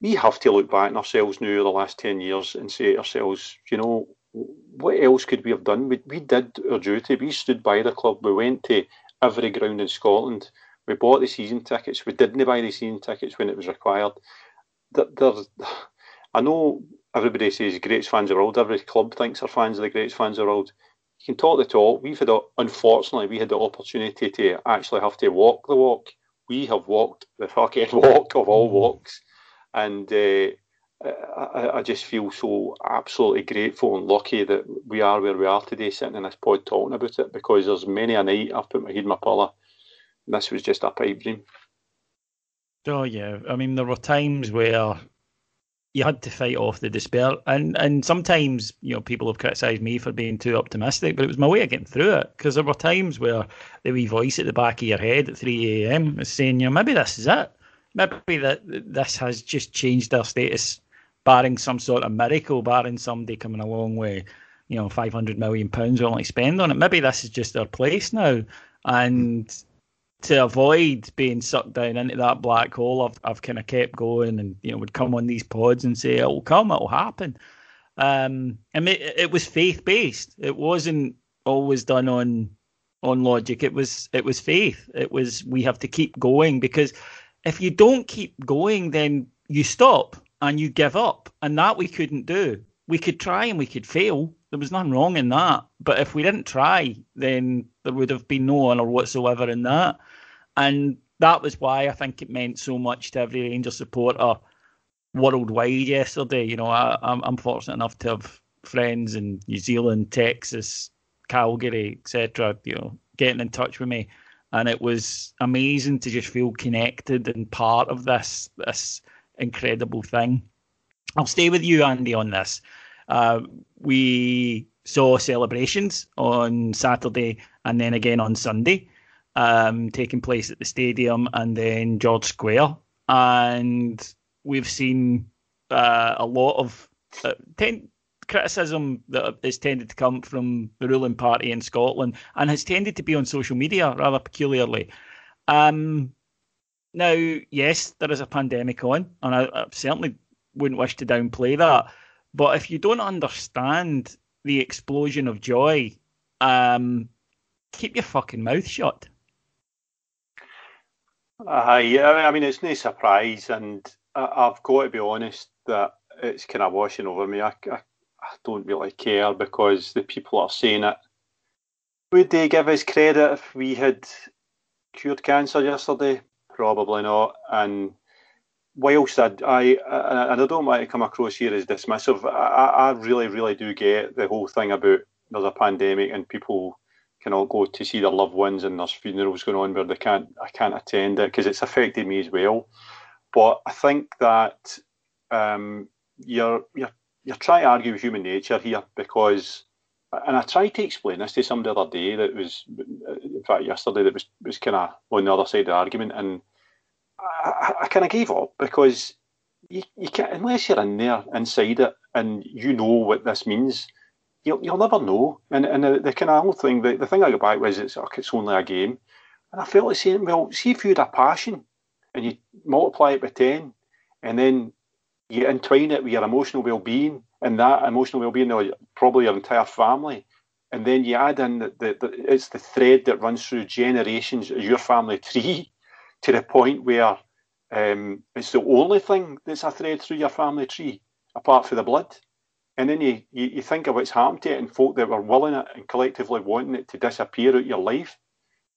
we have to look back on ourselves now the last ten years and say to ourselves, you know, what else could we have done? We, we did our duty. We stood by the club. We went to every ground in Scotland. We bought the season tickets. We didn't buy the season tickets when it was required. There, there's, I know everybody says greatest fans of the world. Every club thinks they're fans of the greatest fans of the world. You can talk the talk. We've had, a, unfortunately, we had the opportunity to actually have to walk the walk we have walked the fucking walk of all walks, and uh, I, I, just feel so absolutely grateful and lucky that we are where we are today, sitting in this pod talking about it. Because there's many a night I've put my head in my pillow. And this was just a pipe dream. Oh yeah, I mean there were times where you had to fight off the despair. And and sometimes, you know, people have criticised me for being too optimistic, but it was my way of getting through it. Because there were times where the wee voice at the back of your head at 3 a.m. was saying, you know, maybe this is it. Maybe that this has just changed our status, barring some sort of miracle, barring somebody coming along with, you know, 500 million pounds we only spend on it. Maybe this is just our place now. And to avoid being sucked down into that black hole, I've, I've kind of kept going and, you know, would come on these pods and say, it'll come, it'll happen. Um, and it, it was faith based. It wasn't always done on on logic. It was it was faith. It was we have to keep going because if you don't keep going, then you stop and you give up, and that we couldn't do. We could try and we could fail. There was nothing wrong in that. But if we didn't try, then there would have been no honour whatsoever in that. And that was why I think it meant so much to every Rangers supporter worldwide yesterday. You know, I, am I'm fortunate enough to have friends in New Zealand, Texas, Calgary, etc. You know, getting in touch with me, and it was amazing to just feel connected and part of this this incredible thing. I'll stay with you, Andy, on this. Uh, we saw celebrations on Saturday and then again on Sunday um, taking place at the stadium and then George Square. And we've seen uh, a lot of uh, ten- criticism that has tended to come from the ruling party in Scotland and has tended to be on social media rather peculiarly. Um, now, yes, there is a pandemic on, and I, I certainly wouldn't wish to downplay that. But if you don't understand the explosion of joy, um, keep your fucking mouth shut. Uh, yeah, I mean, it's no surprise, and I, have got to be honest that it's kind of washing over me. I, I, I don't really care because the people are saying it. Would they give us credit if we had cured cancer yesterday? Probably not. And whilst I, I and I don't want to come across here as dismissive, I, I really, really do get the whole thing about there's a pandemic and people cannot go to see their loved ones and there's funerals going on where they can't I can't attend it because it's affected me as well. But I think that um, you're you're you're trying to argue with human nature here because and I tried to explain this to somebody the other day that was in fact yesterday that was was kind of on the other side of the argument and I, I kind of gave up because you, you can't unless you're in there inside it and you know what this means you'll, you'll never know. And and the, the kind of whole thing, the, the thing I got back was it's, it's only a game. And I felt like saying, well, see if you had a passion and you multiply it by 10 and then you entwine it with your emotional well-being and that emotional well-being probably your entire family and then you add in that the, the, it's the thread that runs through generations of your family tree to the point where um, it's the only thing that's a thread through your family tree apart from the blood and then you, you, you think of what's happened to it and folk that were willing it and collectively wanting it to disappear out your life.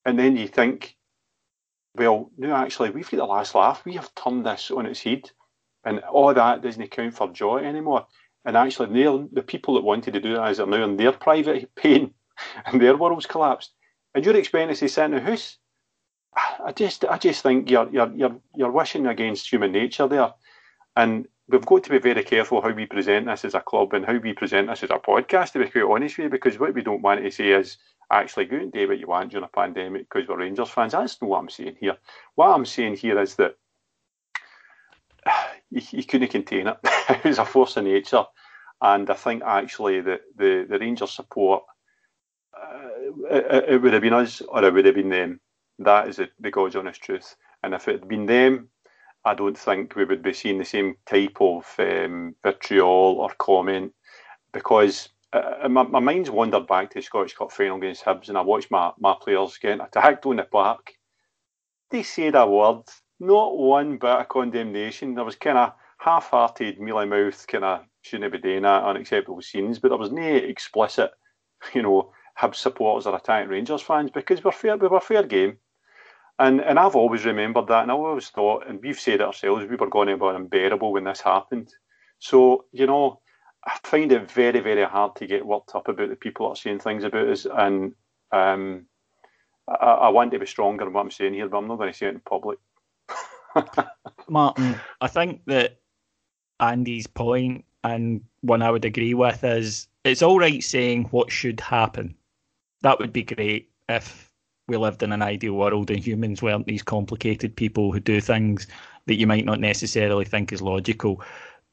And then you think, well, no, actually, we've got the last laugh. We have turned this on its head. And all that doesn't count for joy anymore. And actually, the people that wanted to do that are now in their private pain and their world's collapsed. And to sit in the house. I just, I just think you're, you're, you're, you're wishing against human nature there. And we've got to be very careful how we present this as a club and how we present this as a podcast, to be quite honest with you, because what we don't want to say is actually go and do what you want during a pandemic because we're Rangers fans. That's not what I'm saying here. What I'm saying here is that you, you couldn't contain it. it was a force of nature. And I think actually that the, the Rangers support, uh, it, it, would have been us or it would have been them. That is the, the God's honest truth. And if it had been them, I don't think we would be seeing the same type of um, vitriol or comment because uh, my, my mind's wandered back to the Scottish Cup final against Hibs and I watched my, my players getting attacked on the park. They said a word, not one bit of condemnation. There was kind of half-hearted, mealy mouth, kind of shouldn't be doing that, unacceptable scenes, but there was no explicit, you know, Hibs supporters or attacking Rangers fans because we're fair, we were fair game. And and I've always remembered that, and I always thought, and we've said it ourselves, we were going to be unbearable when this happened. So you know, I find it very very hard to get worked up about the people that are saying things about us, and um, I, I want to be stronger in what I'm saying here, but I'm not going to say it in public. Martyn, I think that Andy's point, and one I would agree with, is it's all right saying what should happen. That would be great if we lived in an ideal world and humans weren't these complicated people who do things that you might not necessarily think is logical.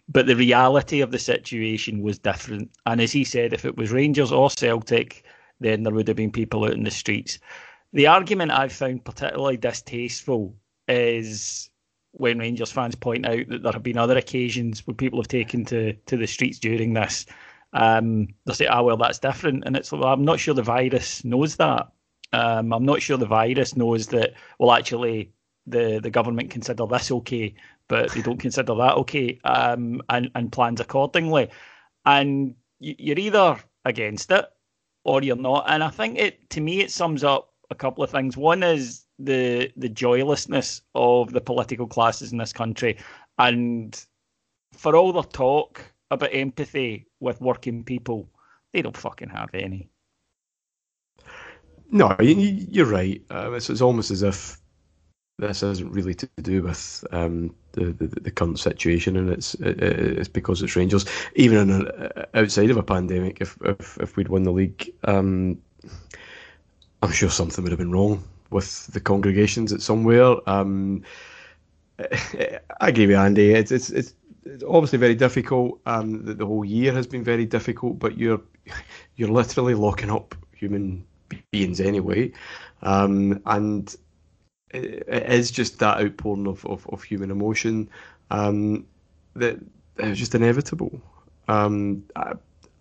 But the reality of the situation was different. And as he said, if it was Rangers or Celtic, then there would have been people out in the streets. The argument I've found particularly distasteful is when Rangers fans point out that there have been other occasions where people have taken to, to the streets during this. Um, they say, ah, well, that's different. And it's, well, I'm not sure the virus knows that. Um, I'm not sure the virus knows that. Well, actually, the the government consider this okay, but they don't consider that okay, um, and and plans accordingly. And you're either against it or you're not. And I think it to me it sums up a couple of things. One is the the joylessness of the political classes in this country, and for all their talk about empathy with working people, they don't fucking have any. No, you're right. Um, it's, it's almost as if this isn't really to do with um, the, the, the current situation, and it's it's because it's Rangers. Even a, outside of a pandemic, if, if if we'd won the league, um, I'm sure something would have been wrong with the congregations at somewhere. Um, I agree with Andy. It's it's it's, it's obviously very difficult. Um, the, the whole year has been very difficult, but you're you're literally locking up human beings anyway. Um, and it, it is just that outpouring of, of, of human emotion um, that just inevitable. Um, I,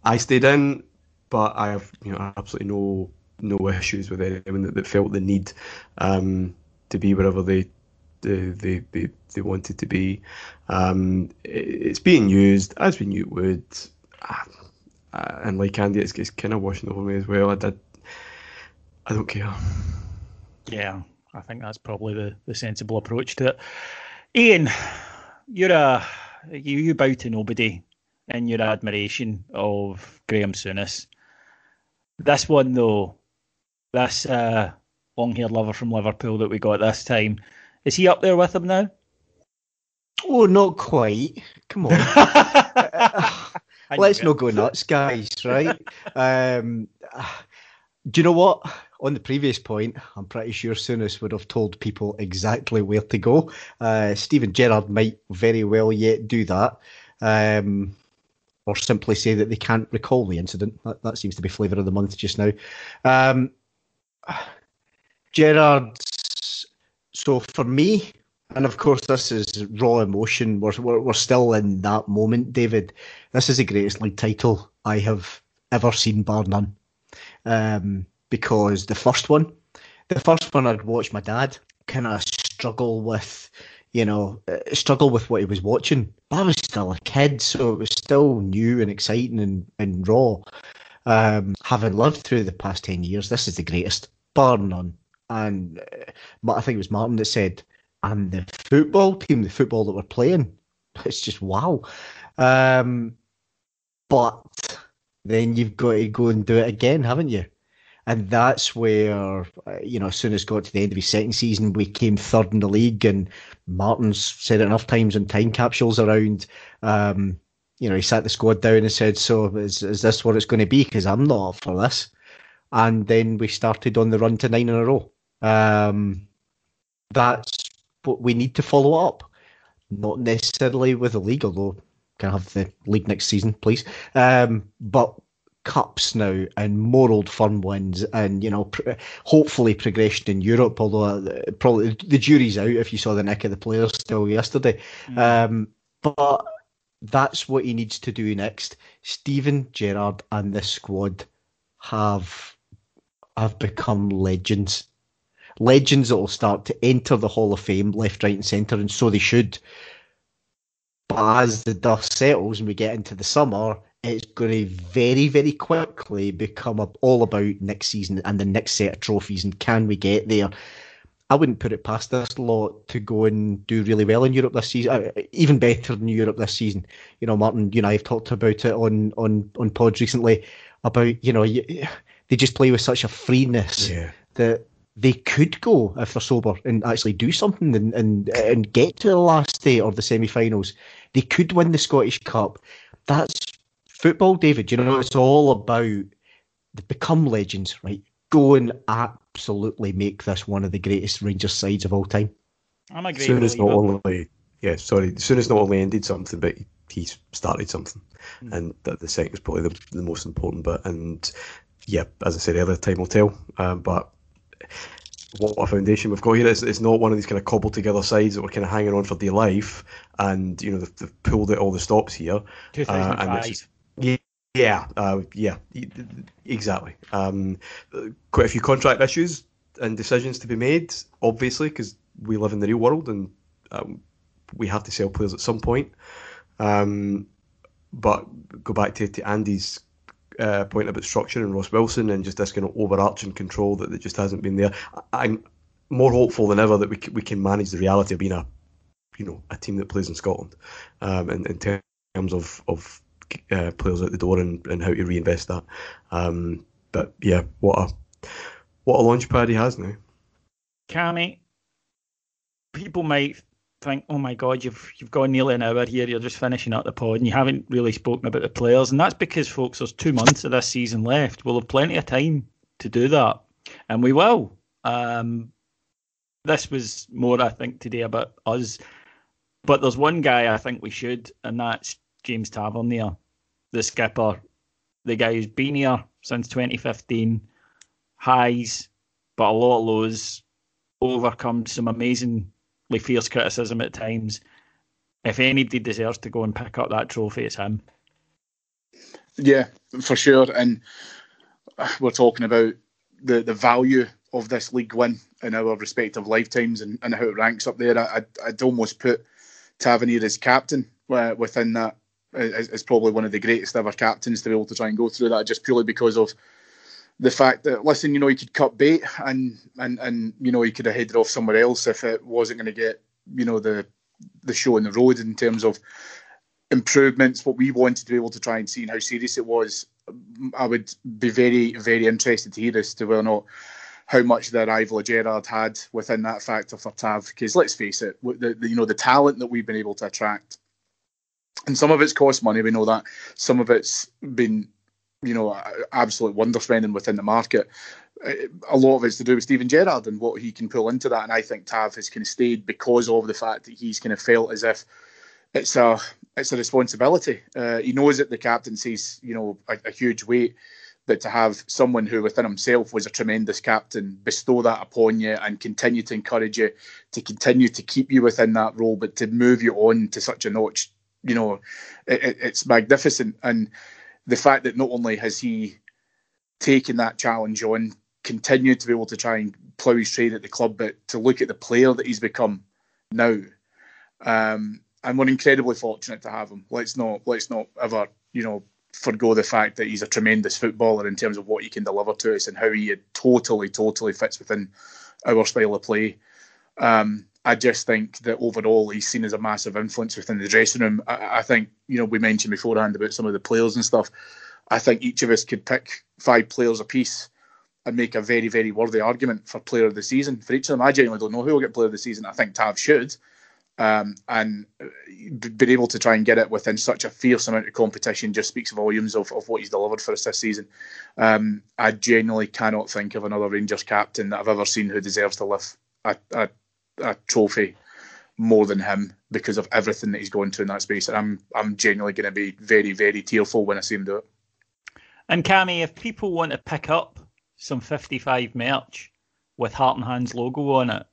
I stayed in, but I have you know absolutely no no issues with anyone that, that felt the need um, to be wherever they they, they, they, they wanted to be. Um, it, it's being used as we knew it would. Uh, and like Andy, it's, it's kind of washing over me as well. I did. I don't care. Yeah, I think that's probably the, the sensible approach to it. Ian, you're a you, you bow to nobody in your admiration of Graham Souness. This one though, this uh, long-haired lover from Liverpool that we got this time, is he up there with him now? Oh, not quite. Come on. Let's not go nuts, guys. Right? um, do you know what? On the previous point, I'm pretty sure Souness would have told people exactly where to go. Uh, Steven Gerrard might very well yet do that. Um, or simply say that they can't recall the incident. That, that seems to be flavour of the month just now. Um. So for me, and of course, this is raw emotion. We're, we're, we're still in that moment, David. This is the greatest league title I have ever seen, bar none. Um, because the first one, the first one I'd watched my dad kind of struggle with, you know, uh, struggle with what he was watching. But I was still a kid, so it was still new and exciting and, and raw. Um, having lived through the past 10 years, this is the greatest, bar none. And uh, I think it was Martyn that said, and the football team, the football that we're playing, it's just wow. Um, but then you've got to go and do it again, haven't you? And that's where, uh, you know, as Souness got to the end of his second season, we came third in the league. And Martyn's said it enough times in time capsules around. Um, you know, he sat the squad down and said, "So is is this what it's going to be? Because I'm not up for this." And then we started on the run to nine in a row. Um, that's what we need to follow up. Not necessarily with the league, although can I have the league next season, please. Um, but cups now and more old firm wins and you know pr- hopefully progression in Europe although uh, probably the jury's out if you saw the nick of the players still yesterday. Mm. um, but that's what he needs to do next. Steven Gerrard and this squad have have become legends. Legends that will start to enter the Hall of Fame left right and centre and so they should. But as the dust settles and we get into the summer it's going to very, very quickly become all about next season and the next set of trophies and can we get there? I wouldn't put it past this lot to go and do really well in Europe this season, uh, even better than Europe this season. You know, Martyn, you and I have talked about it on on on pods recently about you know you, they just play with such a freeness yeah. that they could go if they're sober and actually do something and and, and get to the last day or the semi-finals. They could win the Scottish Cup. That's football, David. You know, it's all about the become legends, right? Go and absolutely make this one of the greatest Rangers sides of all time. I'm a great Souness not only yeah, sorry, Souness not only ended something, but he started something, mm. and that the second is probably the, the most important bit. And yeah, as I said earlier, time will tell. Um, but what a foundation we've got here. It's, it's not one of these kind of cobbled together sides that we're kind of hanging on for dear life, and you know they've, they've pulled out all the stops here. 2005. Uh, and yeah, yeah, uh, yeah, exactly. Um, quite a few contract issues and decisions to be made, obviously, because we live in the real world and um, we have to sell players at some point. Um, but go back to, to Andy's uh, point about structure and Ross Wilson and just this kind of overarching control that, that just hasn't been there. I'm more hopeful than ever that we can, we can manage the reality of being a you know a team that plays in Scotland um, in, in terms of of uh, players out the door and, and how to reinvest that. Um, but yeah, what a what a launch pad he has now. Cammy, people might think, "Oh my God, you've you've gone nearly an hour here. You're just finishing up the pod, and you haven't really spoken about the players." And that's because, folks, there's two months of this season left. We'll have plenty of time to do that, and we will. Um, this was more, I think, today about us. But there's one guy I think we should, and that's James Tavernier the skipper, the guy who's been here since 2015, highs, but a lot of lows, overcome some amazingly fierce criticism at times. If anybody deserves to go and pick up that trophy, it's him. Yeah, for sure. And we're talking about the, the value of this league win in our respective lifetimes and, and how it ranks up there. I, I'd almost put Tavernier as captain uh, within that is, is, probably one of the greatest ever captains to be able to try and go through that just purely because of the fact that listen, you know, he could cut bait and and and you know he could have headed off somewhere else if it wasn't going to get you know the the show on the road in terms of improvements. What we wanted to be able to try and see and how serious it was. I would be very very interested to hear as to whether or not how much the arrival of Gerrard had within that factor for Tav. Because let's face it, the, the, you know the talent that we've been able to attract, and some of it's cost money. We know that some of it's been you know absolute wonder spending within the market. A lot of it's to do with Steven Gerrard and what he can pull into that, and I think Tav has kind of stayed because of the fact that he's kind of felt as if it's a it's a responsibility. Uh, he knows that the captaincy's you know a, a huge weight but to have someone who within himself was a tremendous captain bestow that upon you and continue to encourage you to continue to keep you within that role, but to move you on to such a notch, you know, it, it's magnificent. And the fact that not only has he taken that challenge on, continued to be able to try and plough his trade at the club, but to look at the player that he's become now. Um, and we're incredibly fortunate to have him. Let's not let's not ever, you know, forgo the fact that he's a tremendous footballer in terms of what he can deliver to us and how he totally, totally fits within our style of play. Um, I just think that overall he's seen as a massive influence within the dressing room. I, I, think, you know, we mentioned beforehand about some of the players and stuff. I think each of us could pick five players apiece and make a very, very worthy argument for player of the season for each of them. I genuinely don't know who will get player of the season. I think Tav should um, and uh, being able to try and get it within such a fierce amount of competition just speaks volumes of, of what he's delivered for us this season. Um, I genuinely cannot think of another Rangers captain that I've ever seen who deserves to lift a, a, a trophy more than him because of everything that he's gone through in that space. And I'm I'm genuinely going to be very very tearful when I see him do it. And Cammy, if people want to pick up some 55 merch with Heart and Hands logo on it,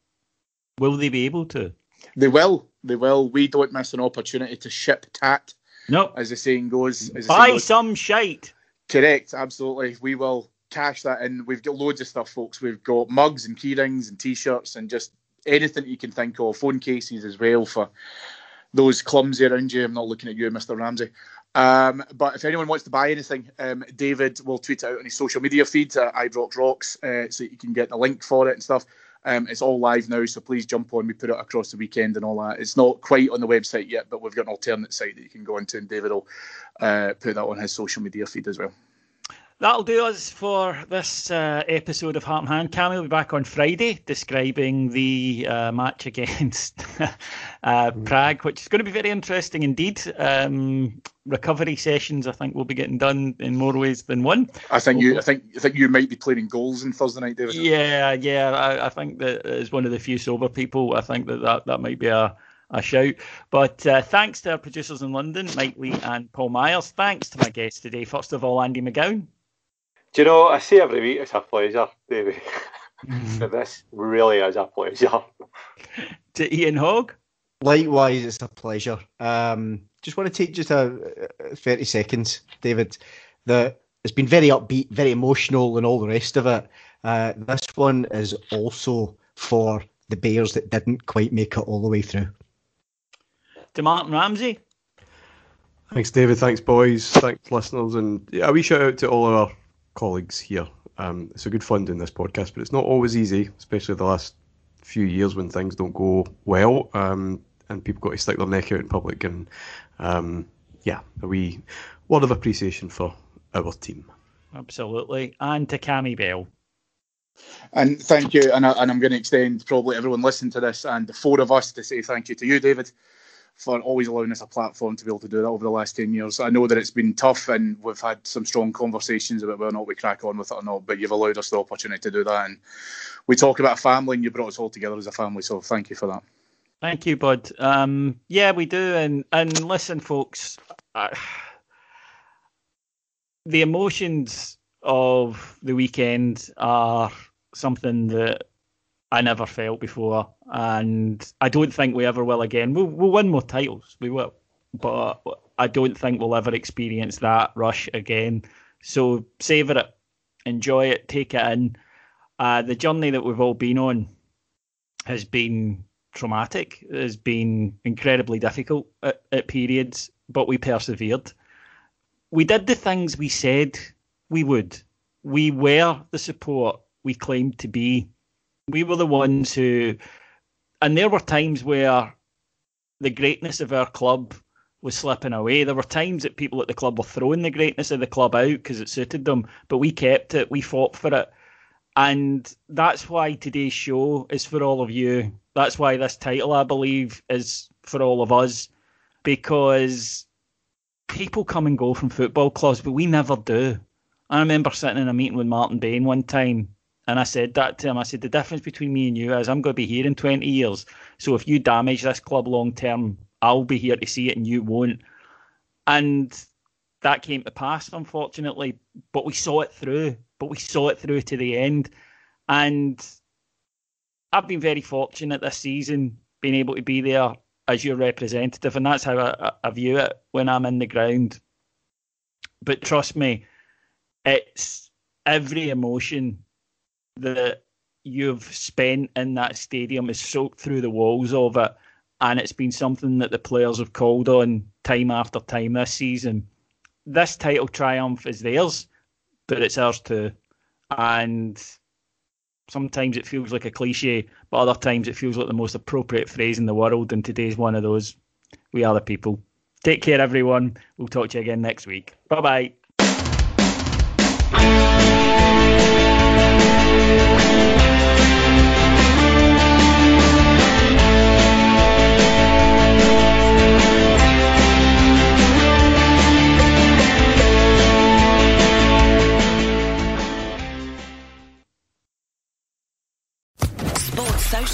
will they be able to? They will. They will. We don't miss an opportunity to ship tat. No. As the saying goes. As Buy goes. some shite. Correct. Absolutely. We will cash that in. We've got loads of stuff, folks. We've got mugs and key rings and t-shirts and just anything you can think of. Phone cases as well for those clumsy around you. I'm not looking at you, Mr. Ramsay. Um, but if anyone wants to buy anything, um, David will tweet out on his social media feed at Ibrox Rocks, uh, so you can get the link for it and stuff. Um, it's all live now, so please jump on. We put it across the weekend and all that. It's not quite on the website yet, but we've got an alternate site that you can go into, and David will uh, put that on his social media feed as well. That'll do us for this uh, episode of Heart and Hand. Cammy will be back on Friday describing the uh, match against uh, mm. Prague, which is going to be very interesting indeed. Um, recovery sessions, I think, will be getting done in more ways than one. I think you, I think, I think you might be playing goals in Thursday night, David. Yeah, yeah. I, I think that as one of the few sober people, I think that that, that might be a a shout. But uh, thanks to our producers in London, Mike Lee and Paul Myers. Thanks to my guests today. First of all, Andy McGowan. Do you know, I say every week it's a pleasure, David. Mm-hmm. but this really is a pleasure. to Ian Hogg? Likewise, it's a pleasure. Um, just want to take just a, a 30 seconds, David. The, it's been very upbeat, very emotional, and all the rest of it. Uh, this one is also for the Bears that didn't quite make it all the way through. To Martyn Ramsay? Thanks, David. Thanks, boys. Thanks, listeners. And yeah, a wee shout out to all of our colleagues here. Um, it's a good fun doing this podcast, but it's not always easy, especially the last few years when things don't go well um, and people got to stick their neck out in public. And um, yeah, a wee word of appreciation for our team. Absolutely. And to Cammy Bell. And thank you. And, I, and I'm going to extend probably everyone listening to this and the four of us to say thank you to you, David for always allowing us a platform to be able to do that over the last 10 years. I know that it's been tough and we've had some strong conversations about whether or not we crack on with it or not, but you've allowed us the opportunity to do that. And we talk about family and you brought us all together as a family. So thank you for that. Thank you, Bud. Um, yeah, we do. And, and listen, folks, the emotions of the weekend are something that I never felt before, and I don't think we ever will again. We'll, we'll win more titles, we will, but I don't think we'll ever experience that rush again. So savour it, enjoy it, take it in. Uh, the journey that we've all been on has been traumatic, It has been incredibly difficult at, at periods, but we persevered. We did the things we said we would. We were the support we claimed to be. We were the ones who, and there were times where the greatness of our club was slipping away. There were times that people at the club were throwing the greatness of the club out because it suited them, but we kept it. We fought for it. And that's why today's show is for all of you. That's why this title, I believe, is for all of us because people come and go from football clubs, but we never do. I remember sitting in a meeting with Martin Bain one time, and I said that to him. I said, The difference between me and you is I'm going to be here in 20 years. So if you damage this club long term, I'll be here to see it and you won't. And that came to pass, unfortunately, but we saw it through. But we saw it through to the end. And I've been very fortunate this season being able to be there as your representative, and that's how I, I view it when I'm in the ground. But trust me, it's every emotion that you've spent in that stadium is soaked through the walls of it. And it's been something that the players have called on time after time this season. This title triumph is theirs, but it's ours too. And sometimes it feels like a cliche, but other times it feels like the most appropriate phrase in the world. And today's one of those. We are the people. Take care, everyone. We'll talk to you again next week. Bye bye.